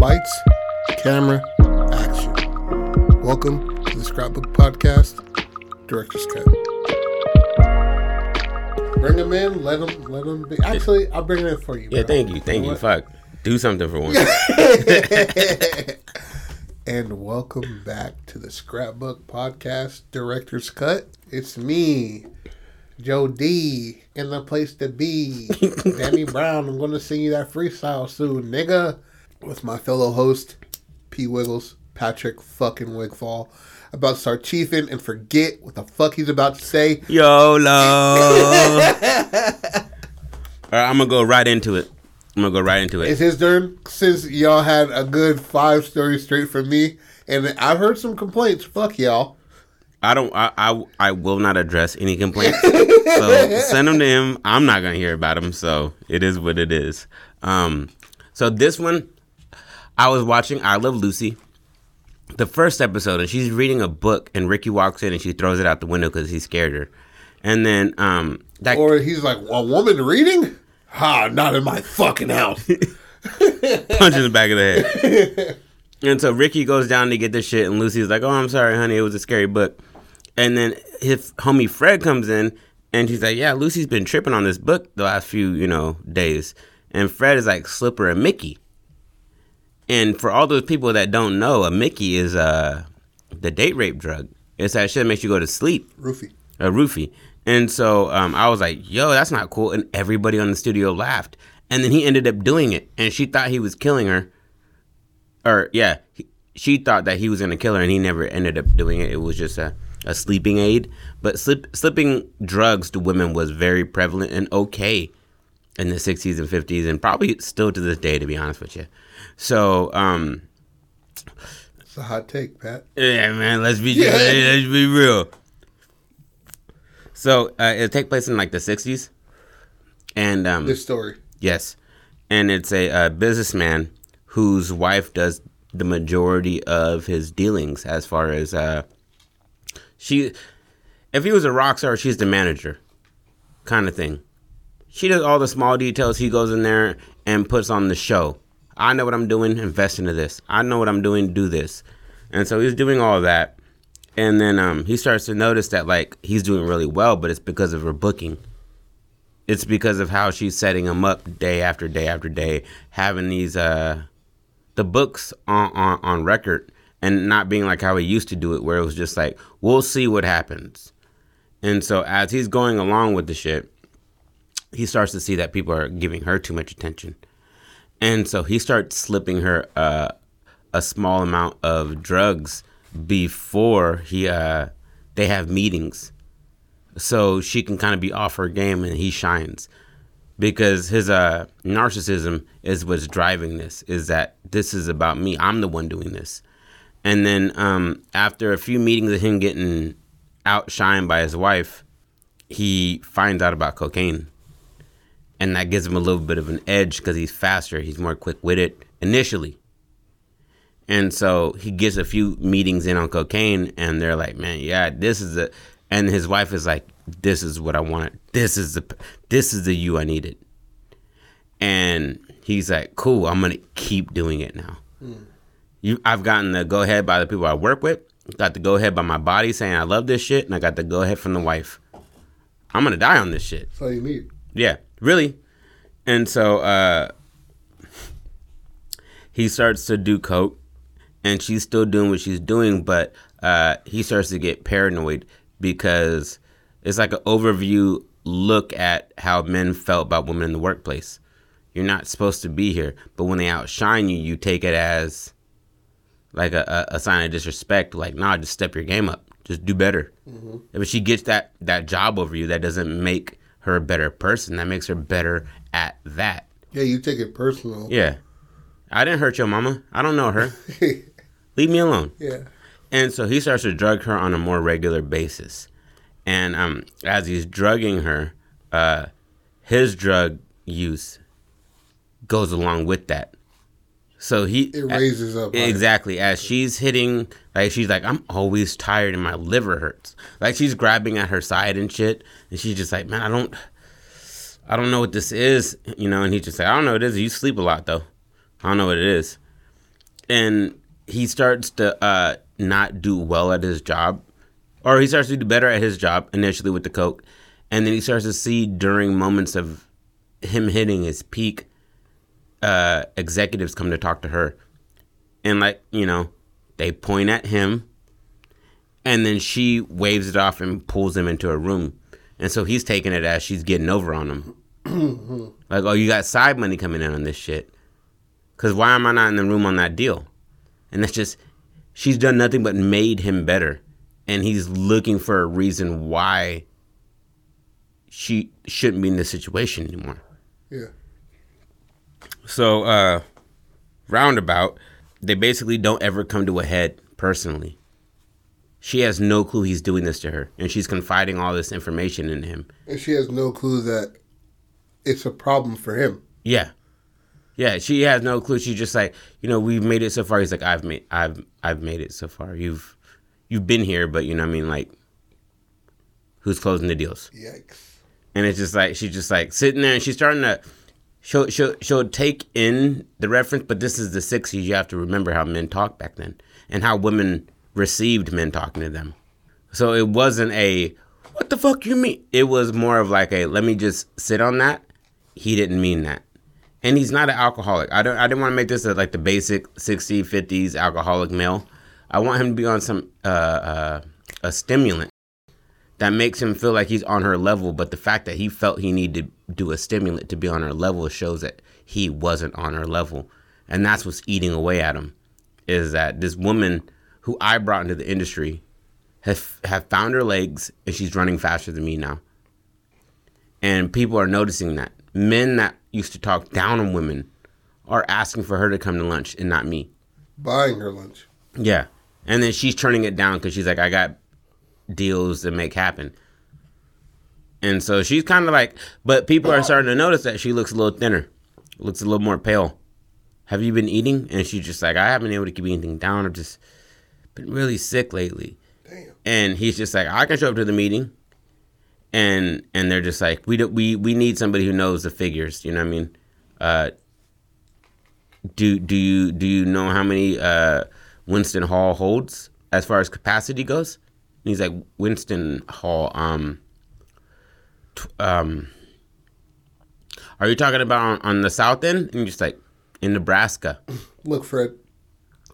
Lights, camera, action. Welcome to the Scrapbook Podcast, Director's Cut. Bring him in. Let him. Let him be. Actually, I'll bring it in for you. Yeah, bro. thank you, thank know you. Fuck, do something for once. and welcome back to the Scrapbook Podcast, Director's Cut. It's me, Jody, in the place to be. Danny Brown. I'm going to sing you that freestyle soon, nigga. With my fellow host, P. Wiggles, Patrick fucking Wigfall. About to start chiefing and forget what the fuck he's about to say. YOLO. All right, I'm gonna go right into it. I'm gonna go right into it. It's his turn since y'all had a good five stories straight from me. And I've heard some complaints. Fuck y'all. I don't. I, I I will not address any complaints. so send them to him. I'm not gonna hear about them. So it is what it is. Um. So this one, I was watching I Love Lucy, the first episode, and she's reading a book, and Ricky walks in and she throws it out the window because he scared her, and then um that Or he's like, a woman reading? Ha, not in my fucking house. punch in the back of the head. and so Ricky goes down to get the shit, and Lucy's like, "Oh, I'm sorry, honey, it was a scary book." And then his homie Fred comes in, and she's like, "Yeah, Lucy's been tripping on this book the last few, you know, days." And Fred is like, "Slipper and Mickey." And for all those people that don't know, a Mickey is uh the date rape drug. It's that shit that makes you go to sleep Roofie. a roofie. And so um, I was like, yo, that's not cool. And everybody on the studio laughed. And then he ended up doing it. And she thought he was killing her. Or, yeah, he, she thought that he was going to kill her. And he never ended up doing it. It was just a, a sleeping aid. But slip, slipping drugs to women was very prevalent and okay in the 60s and 50s. And probably still to this day, to be honest with you. So, um, It's a hot take, Pat. yeah, man. Let's be Yeah. let's be real. So uh, it take place in like the '60s, and um, This story. yes, and it's a uh, businessman whose wife does the majority of his dealings as far as uh, she. If he was a rock star, she's the manager, kind of thing. She does all the small details. He goes in there and puts on the show. I know what I'm doing. Invest into this. I know what I'm doing. Do this. And so he's doing all that. And then um, he starts to notice that like he's doing really well, but it's because of her booking. It's because of how she's setting him up day after day after day, having these uh, the books on, on on record, and not being like how he used to do it, where it was just like we'll see what happens. And so as he's going along with the shit, he starts to see that people are giving her too much attention. And so he starts slipping her uh, a small amount of drugs before he uh, they have meetings, so she can kind of be off her game and he shines because his uh, narcissism is what's driving this. Is that this is about me? I'm the one doing this. And then um, after a few meetings of him getting outshined by his wife, he finds out about cocaine and that gives him a little bit of an edge because he's faster, he's more quick witted initially. And so he gets a few meetings in on cocaine, and they're like, "Man, yeah, this is a," and his wife is like, "This is what I wanted. This is the, this is the you I needed." And he's like, "Cool, I'm gonna keep doing it now." Hmm. You, I've gotten the go ahead by the people I work with, got the go ahead by my body saying I love this shit, and I got the go ahead from the wife. I'm gonna die on this shit. That's all you need. Yeah, really. And so uh he starts to do coke and she's still doing what she's doing, but uh he starts to get paranoid because it's like an overview look at how men felt about women in the workplace. You're not supposed to be here, but when they outshine you, you take it as like a, a, sign of disrespect. Like, nah, just step your game up. Just do better. If she gets that that job over you, that doesn't make her a better person. That makes her better at that. Yeah, you take it personal. Yeah. I didn't hurt your mama. I don't know her. Leave me alone. yeah. And so he starts to drug her on a more regular basis. And um, as he's drugging her, uh, his drug use goes along with that. So he It raises up. higher. Exactly. As she's hitting, like she's like, I'm always tired and my liver hurts. Like she's grabbing at her side and shit, and she's just like, man, I don't, I don't know what this is, you know. And he's just like, I don't know what it is. You sleep a lot though. I don't know what it is. and he starts to uh, not do well at his job, or he starts to do better at his job initially with the coke, and then he starts to see during moments of him hitting his peak, uh, executives come to talk to her, and like you know, they point at him, and then she waves it off and pulls him into a room, and so he's taking it as she's getting over on him, like oh you got side money coming in on this shit, because why am I not in the room on that deal? And that's just, she's done nothing but made him better. And he's looking for a reason why she shouldn't be in this situation anymore. Yeah. So, uh, roundabout, they basically don't ever come to a head personally. She has no clue he's doing this to her, and she's confiding all this information in him. And she has no clue that it's a problem for him. Yeah. Yeah, she has no clue. She's just like, you know, we've made it so far. He's like, I've made, I've, I've made it so far. You've, you've been here, but you know, what I mean, like, who's closing the deals? Yikes. And it's just like she's just like sitting there, and she's starting to, she'll, she'll, she'll take in the reference, but this is the '60s. You have to remember how men talked back then, and how women received men talking to them. So it wasn't a, what the fuck you mean? It was more of like a, let me just sit on that. He didn't mean that and he's not an alcoholic. I don't. I didn't want to make this a, like the basic 60s, 50s alcoholic male. I want him to be on some uh, uh, a stimulant that makes him feel like he's on her level. But the fact that he felt he needed to do a stimulant to be on her level shows that he wasn't on her level, and that's what's eating away at him. Is that this woman who I brought into the industry have have found her legs and she's running faster than me now, and people are noticing that men that used to talk down on women are asking for her to come to lunch and not me. Buying her lunch. Yeah. And then she's turning it down because she's like, I got deals to make happen. And so she's kind of like, but people are starting to notice that she looks a little thinner, looks a little more pale. Have you been eating? And she's just like, I haven't been able to keep anything down. I've just been really sick lately. Damn. And he's just like, I can show up to the meeting and and they're just like we do, we we need somebody who knows the figures. You know what I mean? Uh, do do you do you know how many uh, Winston Hall holds as far as capacity goes? He's like Winston Hall. Um, t- um, are you talking about on, on the south end? And you're just like in Nebraska. Look, Fred,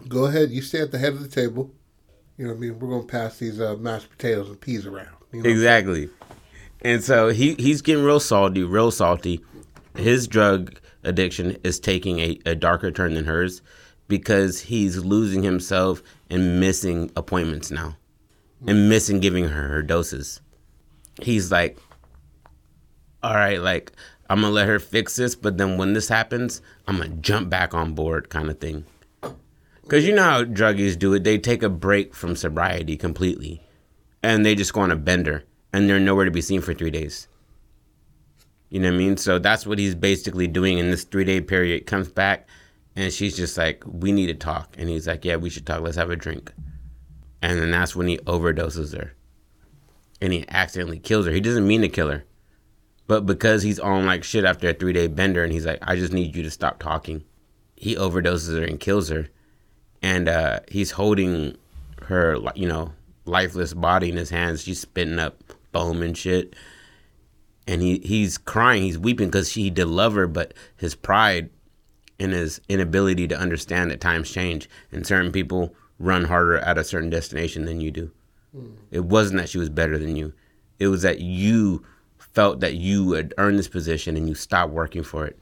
go ahead. You stay at the head of the table. You know what I mean? We're going to pass these uh, mashed potatoes and peas around. You know? Exactly. And so he he's getting real salty, real salty. His drug addiction is taking a, a darker turn than hers because he's losing himself and missing appointments now and missing giving her her doses. He's like, all right, like, I'm gonna let her fix this, but then when this happens, I'm gonna jump back on board, kind of thing. Because you know how druggies do it, they take a break from sobriety completely and they just go on a bender and they're nowhere to be seen for three days. You know what I mean? So that's what he's basically doing in this three day period. Comes back and she's just like, We need to talk. And he's like, Yeah, we should talk. Let's have a drink. And then that's when he overdoses her. And he accidentally kills her. He doesn't mean to kill her. But because he's on like shit after a three day bender and he's like, I just need you to stop talking. He overdoses her and kills her. And uh, he's holding her, you know, lifeless body in his hands. She's spitting up foam and shit. And he, he's crying, he's weeping because he did love her, but his pride and his inability to understand that times change and certain people run harder at a certain destination than you do. Mm. It wasn't that she was better than you. It was that you felt that you had earned this position and you stopped working for it.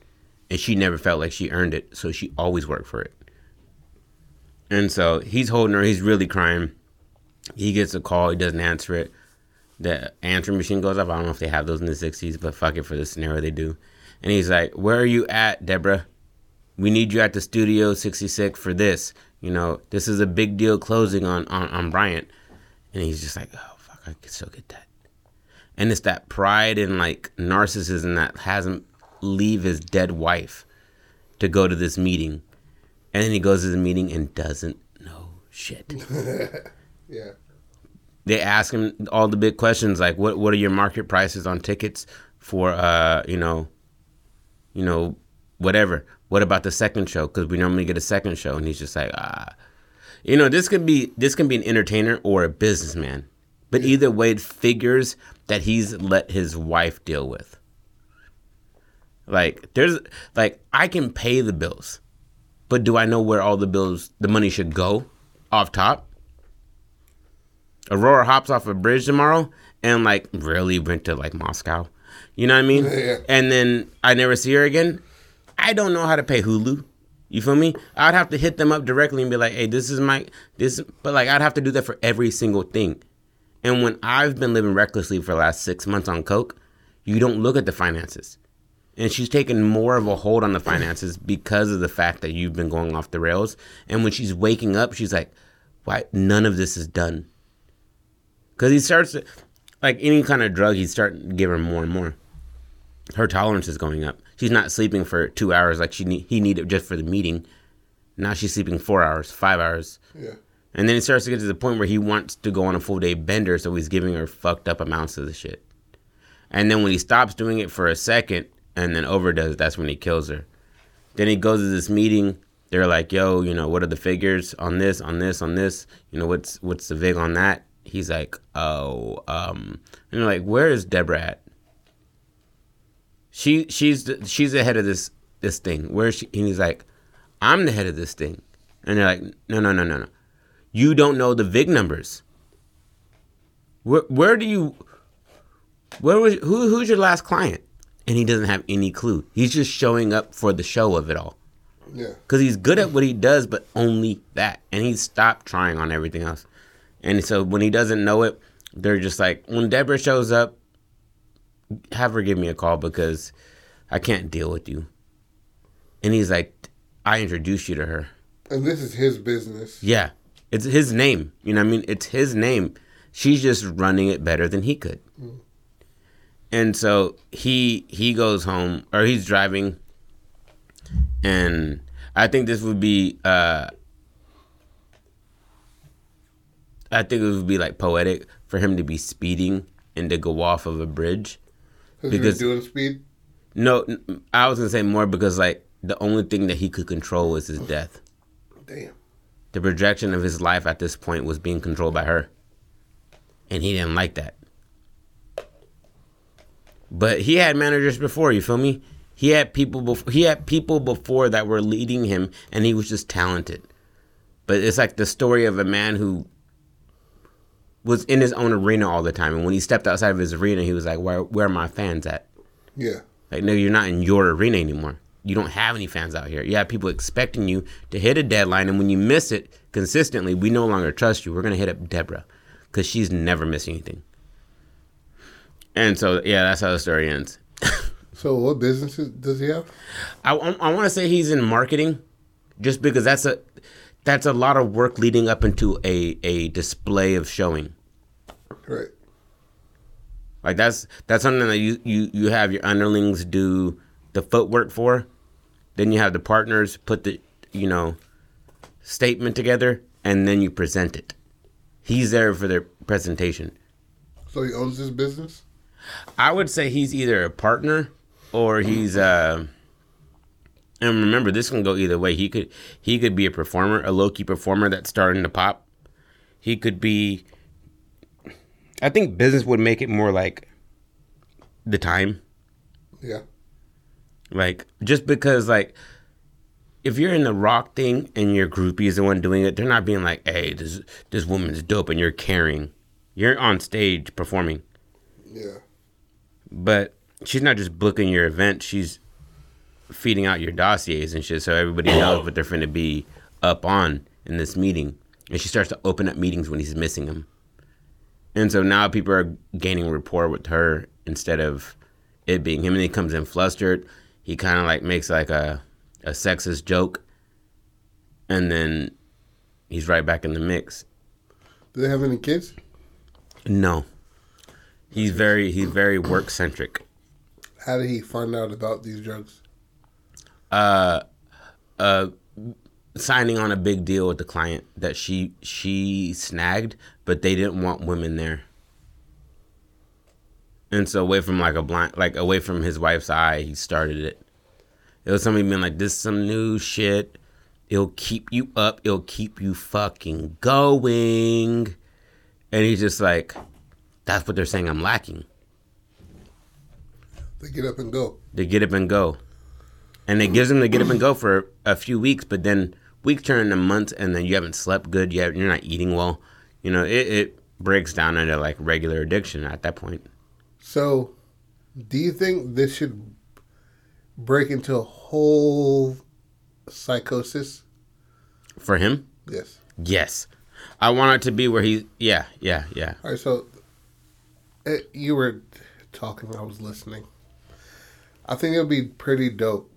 And she never felt like she earned it, so she always worked for it. And so he's holding her, he's really crying. He gets a call, he doesn't answer it. The answering machine goes off. I don't know if they have those in the 60s, but fuck it for the scenario, they do. And he's like, Where are you at, Deborah? We need you at the studio 66 for this. You know, this is a big deal closing on, on, on Bryant. And he's just like, Oh, fuck, I could still get that. And it's that pride and like narcissism that has him leave his dead wife to go to this meeting. And then he goes to the meeting and doesn't know shit. yeah they ask him all the big questions like what what are your market prices on tickets for uh you know you know whatever. What about the second show? Because we normally get a second show, and he's just like, ah, you know, this could be this can be an entertainer or a businessman, but either way, it figures that he's let his wife deal with. Like there's like I can pay the bills, but do I know where all the bills the money should go off top? Aurora hops off a bridge tomorrow and like really went to like Moscow. You know what I mean? Yeah. And then I never see her again. I don't know how to pay Hulu. You feel me? I'd have to hit them up directly and be like, "Hey, this is my this," but like I'd have to do that for every single thing. And when I've been living recklessly for the last six months on coke, you don't look at the finances. And she's taken more of a hold on the finances because of the fact that you've been going off the rails. And when she's waking up, she's like, "Why none of this is done?" Because he starts to, like any kind of drug, he's starting to give her more and more. Her tolerance is going up. She's not sleeping for two hours like she need, he needed just for the meeting. Now she's sleeping four hours, five hours. Yeah. And then it starts to get to the point where he wants to go on a full day bender, so he's giving her fucked up amounts of the shit. And then when he stops doing it for a second and then overdoes, it, that's when he kills her. Then he goes to this meeting. They're like, "Yo, you know, what are the figures on this, on this, on this? You know, what's what's the vig on that?" He's like, "Oh, um," and they're like, "Where is Deborah at?" She she's the, she's the head of this this thing. Where she? And he's like, "I'm the head of this thing," and they're like, "No, no, no, no, no. You don't know the vig numbers. Where where do you?" Where was who? Who's your last client? And he doesn't have any clue. He's just showing up for the show of it all Yeah. because he's good at what he does, but only that. And he stopped trying on everything else. And so when he doesn't know it, they're just like, when Deborah shows up, have her give me a call because I can't deal with you. And he's like, I introduced you to her. And this is his business. Yeah, it's his name. You know what I mean? It's his name. She's just running it better than he could. And so he he goes home or he's driving and I think this would be uh I think it would be like poetic for him to be speeding and to go off of a bridge. Because he Because- was doing speed. No, I was gonna say more because like the only thing that he could control was his death. Damn. the projection of his life at this point was being controlled by her. And he didn't like that. But he had managers before, you feel me? He had people before he had people before that were leading him and he was just talented. But it's like the story of a man who was in his own arena all the time and when he stepped outside of his arena he was like where where are my fans at? Yeah. Like, no, you're not in your arena anymore. You don't have any fans out here. You have people expecting you to hit a deadline, and when you miss it consistently, we no longer trust you. We're gonna hit up Deborah because she's never missed anything. And so, yeah, that's how the story ends. So what businesses does he have? I, I, want to say he's in marketing, just because that's a that's a lot of work leading up into a a display of showing. Right. Like that's that's something that you you you have your underlings do the footwork for. Then you have the partners put the you know statement together and then you present it. He's there for their presentation. So he owns this business. I would say he's either a partner or he's uh and remember this can go either way. He could he could be a performer, a low key performer that's starting to pop. He could be I think business would make it more like the time. Yeah. Like just because like if you're in the rock thing and your groupie is the one doing it, they're not being like, "Hey, this this woman's dope," and you're caring. You're on stage performing, Yeah. but she's not just booking your event. She's feeding out your dossiers and shit, so everybody knows what they're going to be up on in this meeting. And she starts to open up meetings when he's missing them. And so now people are gaining rapport with her instead of it being him. And he comes in flustered. He kind of like makes like a a sexist joke, and then he's right back in the mix. Do they have any kids? No, he's very he's very work centric. How did he find out about these drugs? Uh, uh, signing on a big deal with the client that she she snagged, but they didn't want women there. And so away from like a blind, like away from his wife's eye, he started it. It was somebody being like, "This is some new shit. It'll keep you up. It'll keep you fucking going." And he's just like, "That's what they're saying. I'm lacking." They get up and go. They get up and go, and it gives them to get up and go for a few weeks, but then weeks turn into months, and then you haven't slept good. You you're not eating well. You know, it, it breaks down into like regular addiction at that point. So, do you think this should break into a whole psychosis? For him, Yes. yes, I want it to be where he, yeah, yeah, yeah. All right. So, it, you were talking. I was listening. I think it would be pretty dope,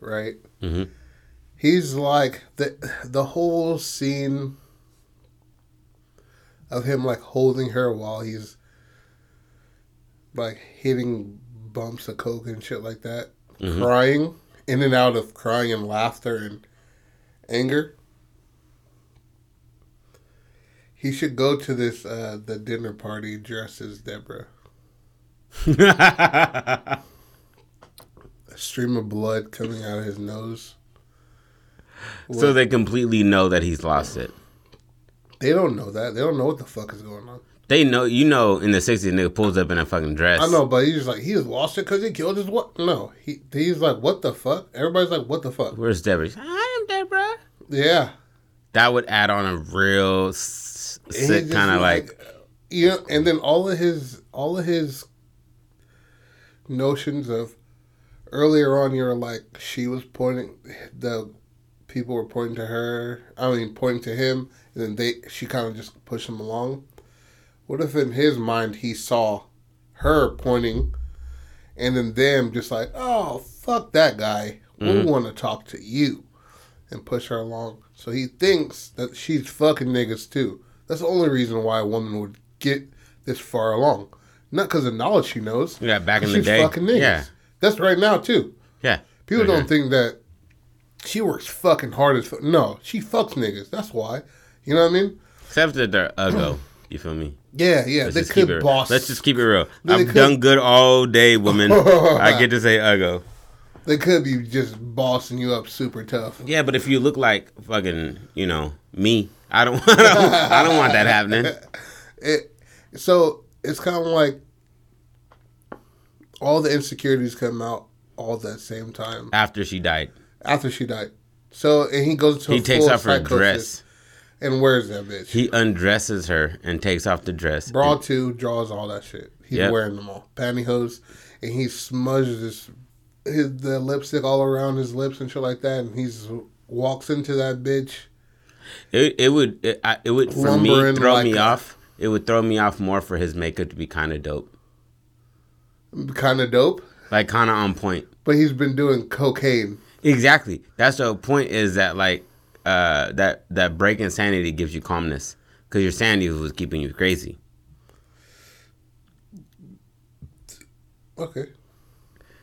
right? Mhm. He's like the the whole scene of him like holding her while he's like hitting bumps of coke and shit like that, Mhm. crying in and out of crying and laughter and anger. He should go to this uh the dinner party dressed as Deborah. Stream of blood coming out of his nose. so they completely know that he's lost it. They don't know that. They don't know what the fuck is going on. They know, you know, in the '60s, nigga pulls up in a fucking dress. I know, but he's like he just lost it because he killed his what? No, he he's like what the fuck? Everybody's like what the fuck? Where's Deborah? He's, I am Deborah. Yeah, That would add on a real sick kind of like, yeah, and then all of his all of his notions of earlier on, you're like she was pointing, the people were pointing to her. I mean, pointing to him, and then they she kind of just pushed him along. What if in his mind he saw her pointing, and then them just like, oh fuck that guy, we Mhm. want to talk to you, and push her along. So he thinks that she's fucking niggas too. That's the only reason why a woman would get this far along. Not because of knowledge she knows. yeah, back in the She's day. fucking niggas. Yeah, That's right now too. yeah. People Okay. don't think that she works fucking hard as fuck. No, she fucks niggas. That's why. You know what I mean? Except that they're uggo. You feel me? Yeah, yeah. Let's they just keep it. boss. Let's just keep it real. They I've could- done good all day, woman. I get to say uggo. They could be just bossing you up super tough. Yeah, but if you look like fucking, you know, me, I don't, don't, I don't want that happening. It, so it's kind of like all the insecurities come out all at the same time After she died, after she died. So and he goes to he a takes off her dress. and wears that bitch. He undresses her and takes off the dress. Bra two draws all that shit. He's Yep. wearing them all, pantyhose, and he smudges his, his the lipstick all around his lips and shit like that. And he's walks into that bitch. It, it would it, I, it would for me throw like me a- off. It would throw me off more for his makeup to be kind of dope, Kind of dope, like kind of on point. but he's been doing cocaine. Exactly. That's the point. Is that like uh, that that break in sanity gives you calmness because your sanity was keeping you crazy. Okay.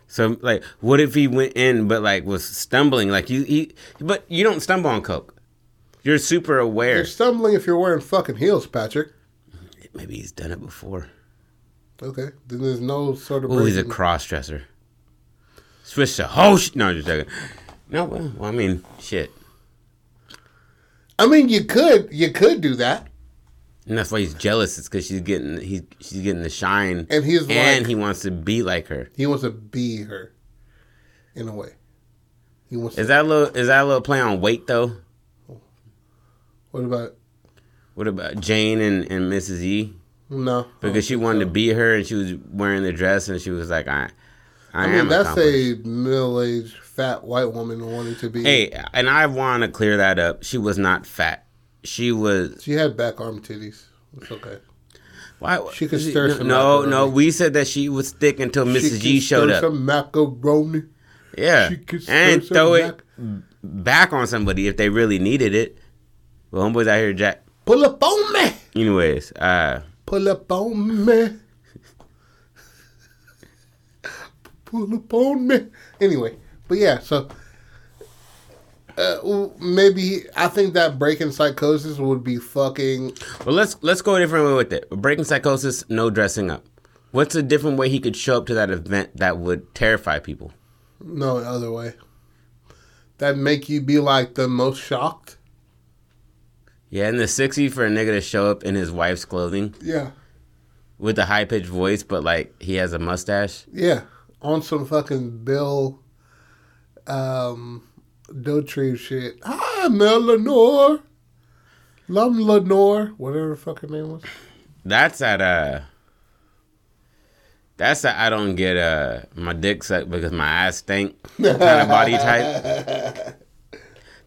So like, what if he went in but like was stumbling? Like you, he, but you don't stumble on coke. You're super aware. You're stumbling if you're wearing fucking heels, Patrick. Maybe he's done it before. Okay. Then there's no sort of. Oh, he's a cross dresser. Switch to oh sh- no, just joking. No, well, well, I mean, shit. I mean, you could, you could do that, And that's why he's jealous. It's because she's getting he's she's getting the shine, and he's and like, he wants to be like her. he wants to be her, in a way. He wants. Is to, that a little is that a little play on weight though? what about? What about Jane and, and Mrs. E? No, Because she wanted to be her and she was wearing the dress and she was like, I, I, I mean, am that's a middle-aged fat white woman wanting to be. Hey, and I want to clear that up. She was not fat. She was. she had back arm titties. It's okay. Why? She could stir no, some No, no. We said that she was thick until Mrs. G showed stir up. Some macaroni. yeah, she could and throw mac- it back on somebody if they really needed it. Well, homeboys out here, Jack. Pull up on me. Anyways, uh, Pull up on me. Pull up on me. Anyway, but yeah, so uh, maybe I think that breaking psychosis would be fucking. well, let's let's go a different way with it. Breaking psychosis, no dressing up. What's a different way he could show up to that event that would terrify people? No, other way. That make you be like the most shocked. Yeah, in the '60s, for a nigga to show up in his wife's clothing Yeah, with a high pitched voice, but like he has a mustache. yeah. On some fucking Bill, um, Dotree shit. Hi, Mel Lenore. Lum Lenore, whatever the fucking name was. That's at uh. That's that I don't get uh my dick sucked because my ass stink kind of body type.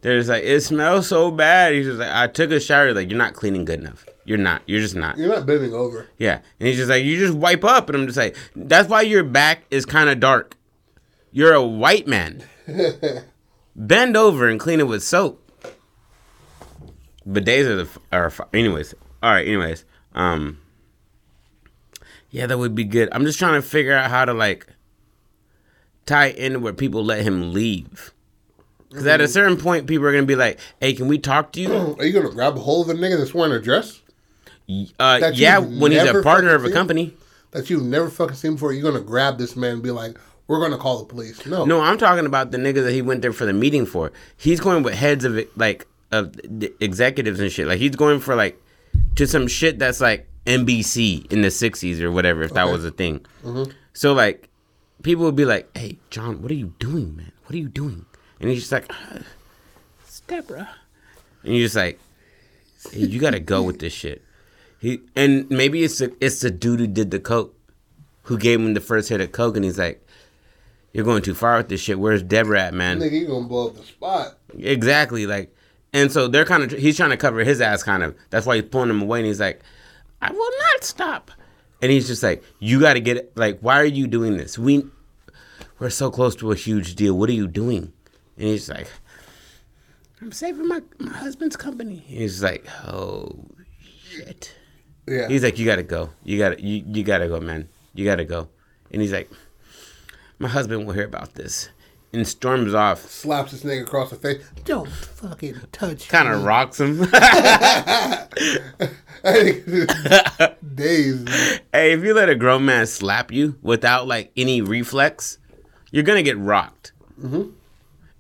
There's like it smells so bad. He's just like I took a shower. Like you're not cleaning good enough. You're not. You're just not. You're not bending over. Yeah. And he's just like, you just wipe up. And I'm just like, that's why your back is kind of dark. You're a white man. Bend over and clean it with soap. Bidets are the, are, f- anyways. All right, anyways. Um, yeah, that would be good. I'm just trying to figure out how to like tie in where people let him leave. Because at a certain point, people are going to be like, hey, can we talk to you? Are you gonna grab a hold of a nigga that's wearing a dress Uh, yeah, when he's a partner of a company. that you've never fucking seen before? You're gonna grab this man and be like, "We're gonna call the police." No, No, I'm talking about the nigga that he went there for the meeting for. He's going with heads of like of the executives and shit. Like he's going for like to some shit that's like NBC in the '60s or whatever, if that was a thing. So like, people would be like, "Hey, John, what are you doing, man? What are you doing?" And he's just like, uh, "It's Deborah," and you're just like, hey, "You got to go with this shit." He and maybe it's the it's the dude who did the coke, who gave him the first hit of coke, and he's like, "You're going too far with this shit. Where's Deborah at, man?" nigga, you gonna blow up the spot. Exactly, like, and so they're kind of he's trying to cover his ass, kind of. That's why he's pulling him away, and he's like, "I will not stop," and he's just like, "You got to get it. Like, why are you doing this? We we're so close to a huge deal. What are you doing?" And he's like, "I'm saving my my husband's company." He's like, "Oh shit." Yeah, He's like, "You gotta go. You gotta you, you gotta go, man. You gotta go." And he's like, "My husband will hear about this," and storms off. slaps this nigga across the face. Don't fucking touch. Him. Kind of rocks him. Days. hey, if you let a grown man slap you without like any reflex, you're gonna get rocked. Mm-hmm.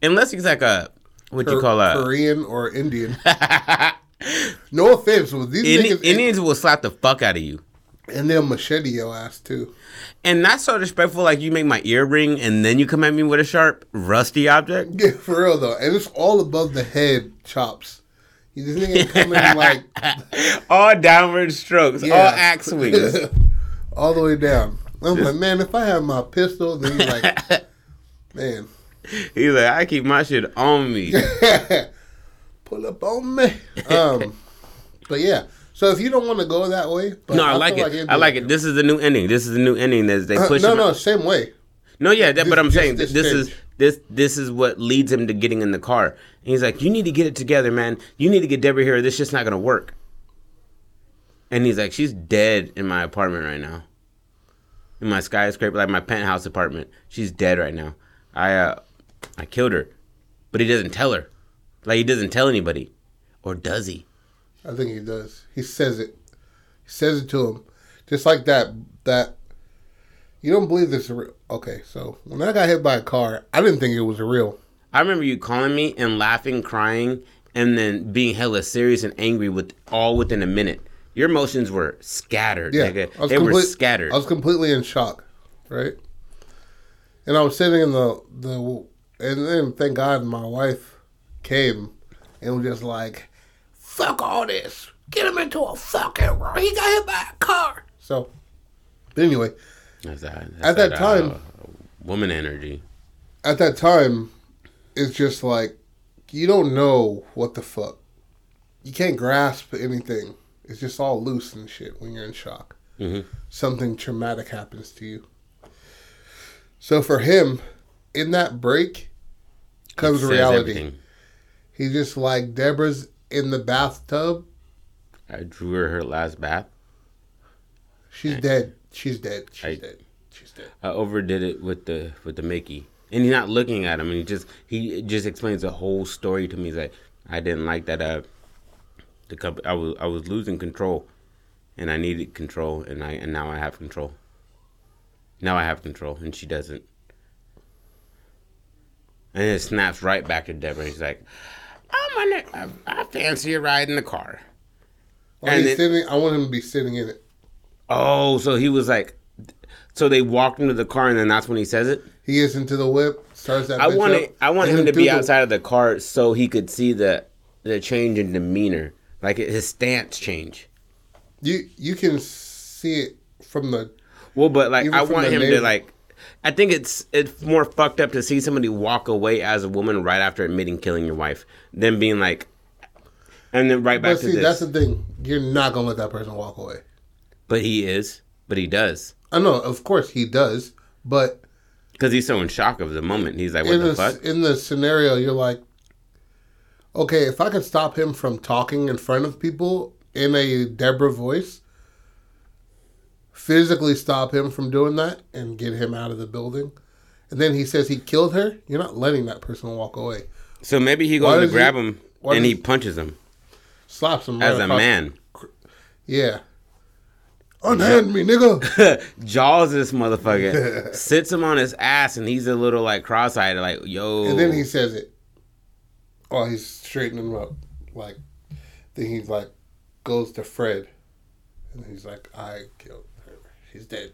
Unless he's like a what you call a Korean or Indian. no offense, but these Indi- niggas Indians will slap the fuck out of you. and they'll machete your ass too. And not so disrespectful like you make my ear ring and then you come at me with a sharp, rusty object. Yeah, for real though, and it's all above the head chops. You just nigga coming like all downward strokes, all axe swings. all the way down. I'm like, man, if I have my pistol, then he's like, man, He's like, I keep my shit on me. pull up on me. Um, but yeah. So if you don't want to go that way, but no, I, like it. it'd I like it. This is the new ending. This is the new ending that they Uh, push. no, him no, out. same way. No, yeah, that, but I'm just saying this this, this is this this is what leads him to getting in the car. And he's like, "You need to get it together, man. You need to get Deborah here. This just not gonna work." And he's like, "She's dead in my apartment right now, in my skyscraper, like my penthouse apartment. She's dead right now. I uh, I killed her, but he doesn't tell her. Like he doesn't tell anybody, or does he? I think he does. He says it. He says it to him, just like that. That you don't believe this is real. Okay, so when I got hit by a car, I didn't think it was real. I remember you calling me and laughing, crying, and then being hella serious and angry with all within a minute. Your emotions were scattered, Yeah, nigga. I was They were scattered. I was completely in shock, right? And I was sitting in the the, and then thank God my wife came and was just like, "Fuck all this, get him into a fucking room. He got hit by a car." So, but anyway, That's that, At that time- woman energy. at that time, it's just like you don't know what the fuck. You can't grasp anything. It's just all loose and shit when you're in shock. Mhm. Something traumatic happens to you. So for him, in that break comes reality. everything. He's just like Deborah's in the bathtub. I drew her her last bath. She's dead. She's dead. She's I- dead. She's dead. I overdid it with the with the Mickey, and he's not looking at him, and he just he just explains the whole story to me. He's like, I didn't like that. Uh, the company, I was I was losing control, and I needed control, and I and now I have control. Now I have control, and she doesn't. And it snaps right back to Deborah. He's like, oh, I'm gonna, I, I fancy a ride in the car. Oh, While And it- sitting, I want him to be sitting in it. Oh, so he was like, so they walked into the car, and then that's when he says it. He gets into the whip, starts that. I want it, I want him to be the- outside of the car so he could see the the change in demeanor, like his stance change. You you can see it from the. Well, but like I want him to like. I think it's it's more fucked up to see somebody walk away as a woman right after admitting killing your wife than being like, and then right back But to see, this. that's the thing. You're not gonna let that person walk away. but he is, but he does I know, of course he does, but because he's so in shock of the moment. He's like, "What the the fuck?" in the scenario, you're like, okay, if I could stop him from talking in front of people in a Deborah voice, physically stop him from doing that and get him out of the building, and then he says he killed her, you're not letting that person walk away. So maybe he goes to does he- grab him and he punches him Slaps him right as a man. Yeah. Unhand me, nigga. Jaws this motherfucker, sits him on his ass, and he's a little like cross-eyed, like yo. And then he says it. Oh, he's straightening him up. Like, then he's like goes to Fred, and he's like, "I killed She's dead."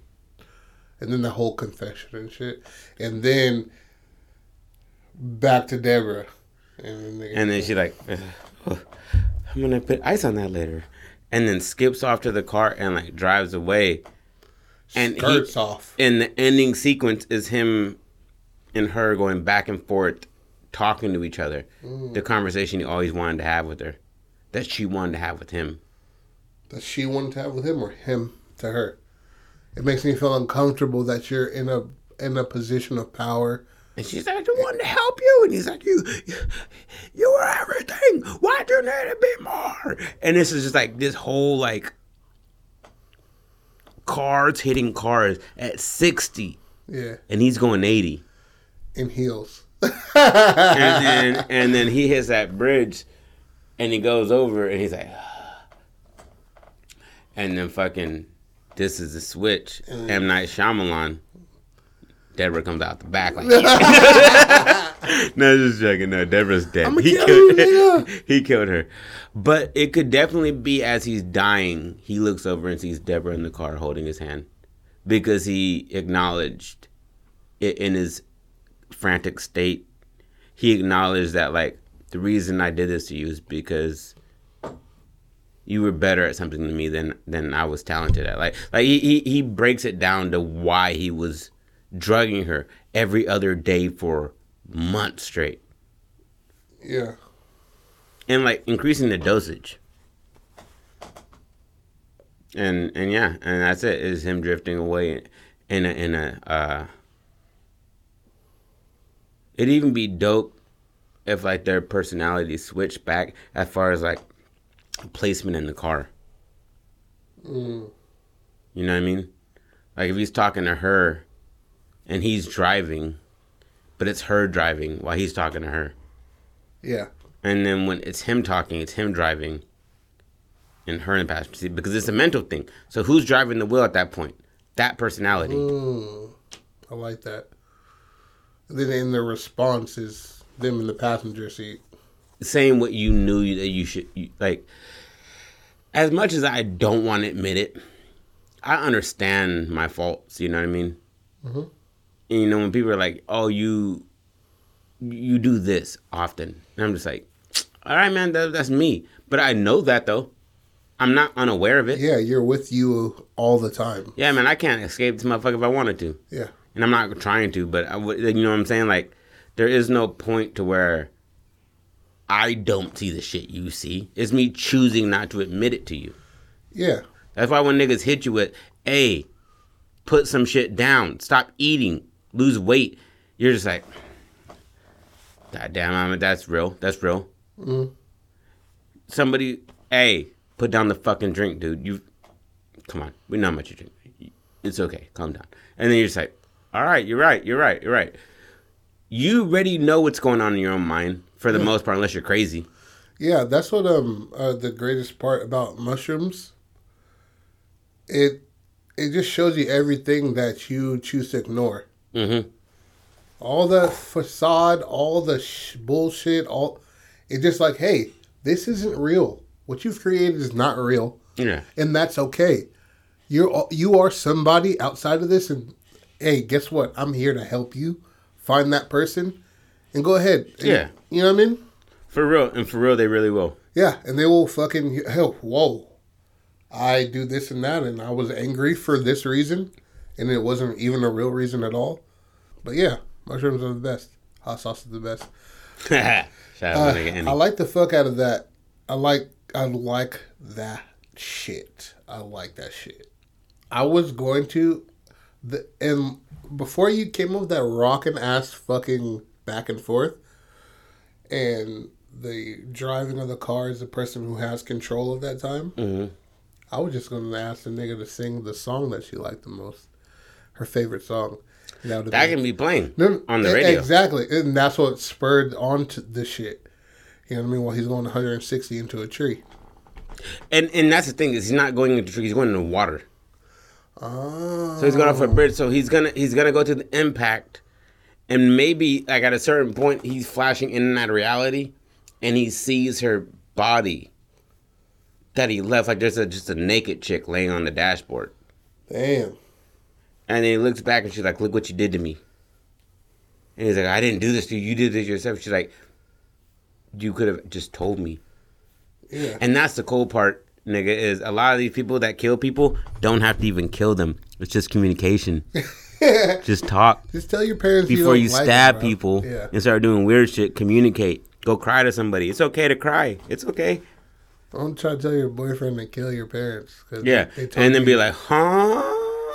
And then the whole confession and shit, and then back to Deborah, and then, they, and then she like, "Oh, I'm gonna put ice on that later, and then skips off to the car and like drives away. And he, skirts off. and the ending sequence is him and her going back and forth, talking to each other. Mm. The conversation he always wanted to have with her, that she wanted to have with him. That she wanted to have with him, or him to her. It makes me feel uncomfortable that you're in a in a position of power. And she's like, I just wanted to help you. And he's like, you, you, you were everything. Why do you need a bit more? And this is just like this whole like cars hitting cars at 60 Yeah, and he's going 80. in heels. And then, and then he hits that bridge and he goes over and he's like, and then fucking, this is the switch. Mm. M. Night Shyamalan. Deborah comes out the back like, no, just joking. No, Deborah's dead. He kill killed you, her. he killed her. But it could definitely be as he's dying, he looks over and sees Deborah in the car holding his hand because he acknowledged it in his frantic state. He acknowledged that like the reason I did this to you is because you were better at something than me than than I was talented at. Like like he he, he breaks it down to why he was drugging her every other day for months straight yeah. and like increasing the dosage. And and yeah, and that's it. Is him drifting away in a in a. Uh, it'd even be dope if like their personalities switched back as far as like placement in the car. Mm. You know what I mean? Like if he's talking to her, and he's driving, but it's her driving while he's talking to her. Yeah. And then when it's him talking, it's him driving and her in the passenger seat because it's a mental thing. So who's driving the wheel at that point? That personality. Mm, I like that. Then in the response is them in the passenger seat. Saying what you knew that you should, you, like, as much as I don't want to admit it, I understand my faults. You know what I mean? Mhm. And you know, when people are like, oh, you, you do this often. And I'm just like, all right, man, that, that's me. But I know that though. I'm not unaware of it. Yeah, you're with you all the time. Yeah, man, I can't escape this motherfucker if I wanted to. Yeah. And I'm not trying to, but I you know what I'm saying? Like, there is no point to where I don't see the shit you see. It's me choosing not to admit it to you. Yeah. That's why when niggas hit you with, hey, put some shit down, stop eating, lose weight, you're just like, God damn, I mean, that's real. That's real. Mm. Somebody, hey, put down the fucking drink, dude. You, come on, we know how much you drink. It's okay, calm down. And then you're just like, all right, you're right, you're right, you're right. You already know what's going on in your own mind for the most part, unless you're crazy. Yeah, that's what um uh, the greatest part about mushrooms. It it just shows you everything that you choose to ignore. Mm-hmm. all the facade, all the sh- bullshit, all it's just like, hey, this isn't real. What you've created is not real, Yeah. and that's okay. You're you are somebody outside of this, and hey, guess what? I'm here to help you find that person, and go ahead. And- Yeah. You know what I mean? For real, and for real, they really will. Yeah, and they will fucking hell. Whoa, I do this and that, and I was angry for this reason, and it wasn't even a real reason at all. But yeah, mushrooms are the best. Hot sauce is the best. Shout out Uh, to nigga Andy. I like the fuck out of that. I like I like that shit. I like that shit. I was going to the and before you came up with that rocking ass fucking back and forth and the driving of the car is the person who has control of that time. Mhm. I was just gonna ask the nigga to sing the song that she liked the most. Her favorite song. That, That been- can be playing no, on the radio. Exactly. And that's what spurred on to this shit. You know what I mean? While he's going 160 into a tree. And and that's the thing is he's not going into the tree. He's going into water. Oh. So he's going off a bridge. So he's gonna he's gonna go to the impact, and maybe like at a certain point he's flashing in and out of reality, and he sees her body that he left. Like there's a just a naked chick laying on the dashboard, Damn. and then he looks back and she's like, "Look what you did to me." And he's like, "I didn't do this to you. You did this yourself." She's like, "You could have just told me." Yeah. And that's the cool part, nigga, is a lot of these people that kill people don't have to even kill them. It's just communication. just talk. Just tell your parents Before don't you like stab people Yeah. and start doing weird shit, communicate. Go cry to somebody. It's okay to cry. It's okay. Don't try to tell your boyfriend to kill your parents. Yeah. they told And then you- be like, huh?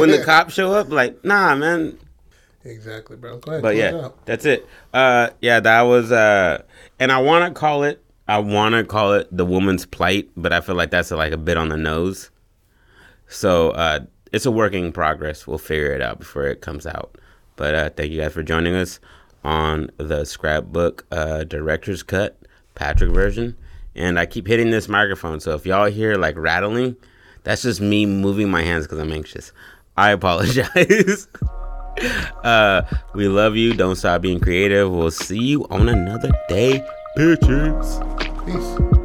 when the cops show up, like, nah, man. Exactly, bro. Go ahead. But it yeah, that's it. Uh, yeah, that was. Uh, and I want to call it. I want to call it the woman's plight, but I feel like that's a, like a bit on the nose. So uh, it's a work in progress. We'll figure it out before it comes out. But uh, thank you guys for joining us on the scrapbook uh, director's cut Patrick version. And I keep hitting this microphone, so if y'all hear like rattling, that's just me moving my hands because I'm anxious. I apologize. uh, we love you. Don't stop being creative. We'll see you on another day. Peace.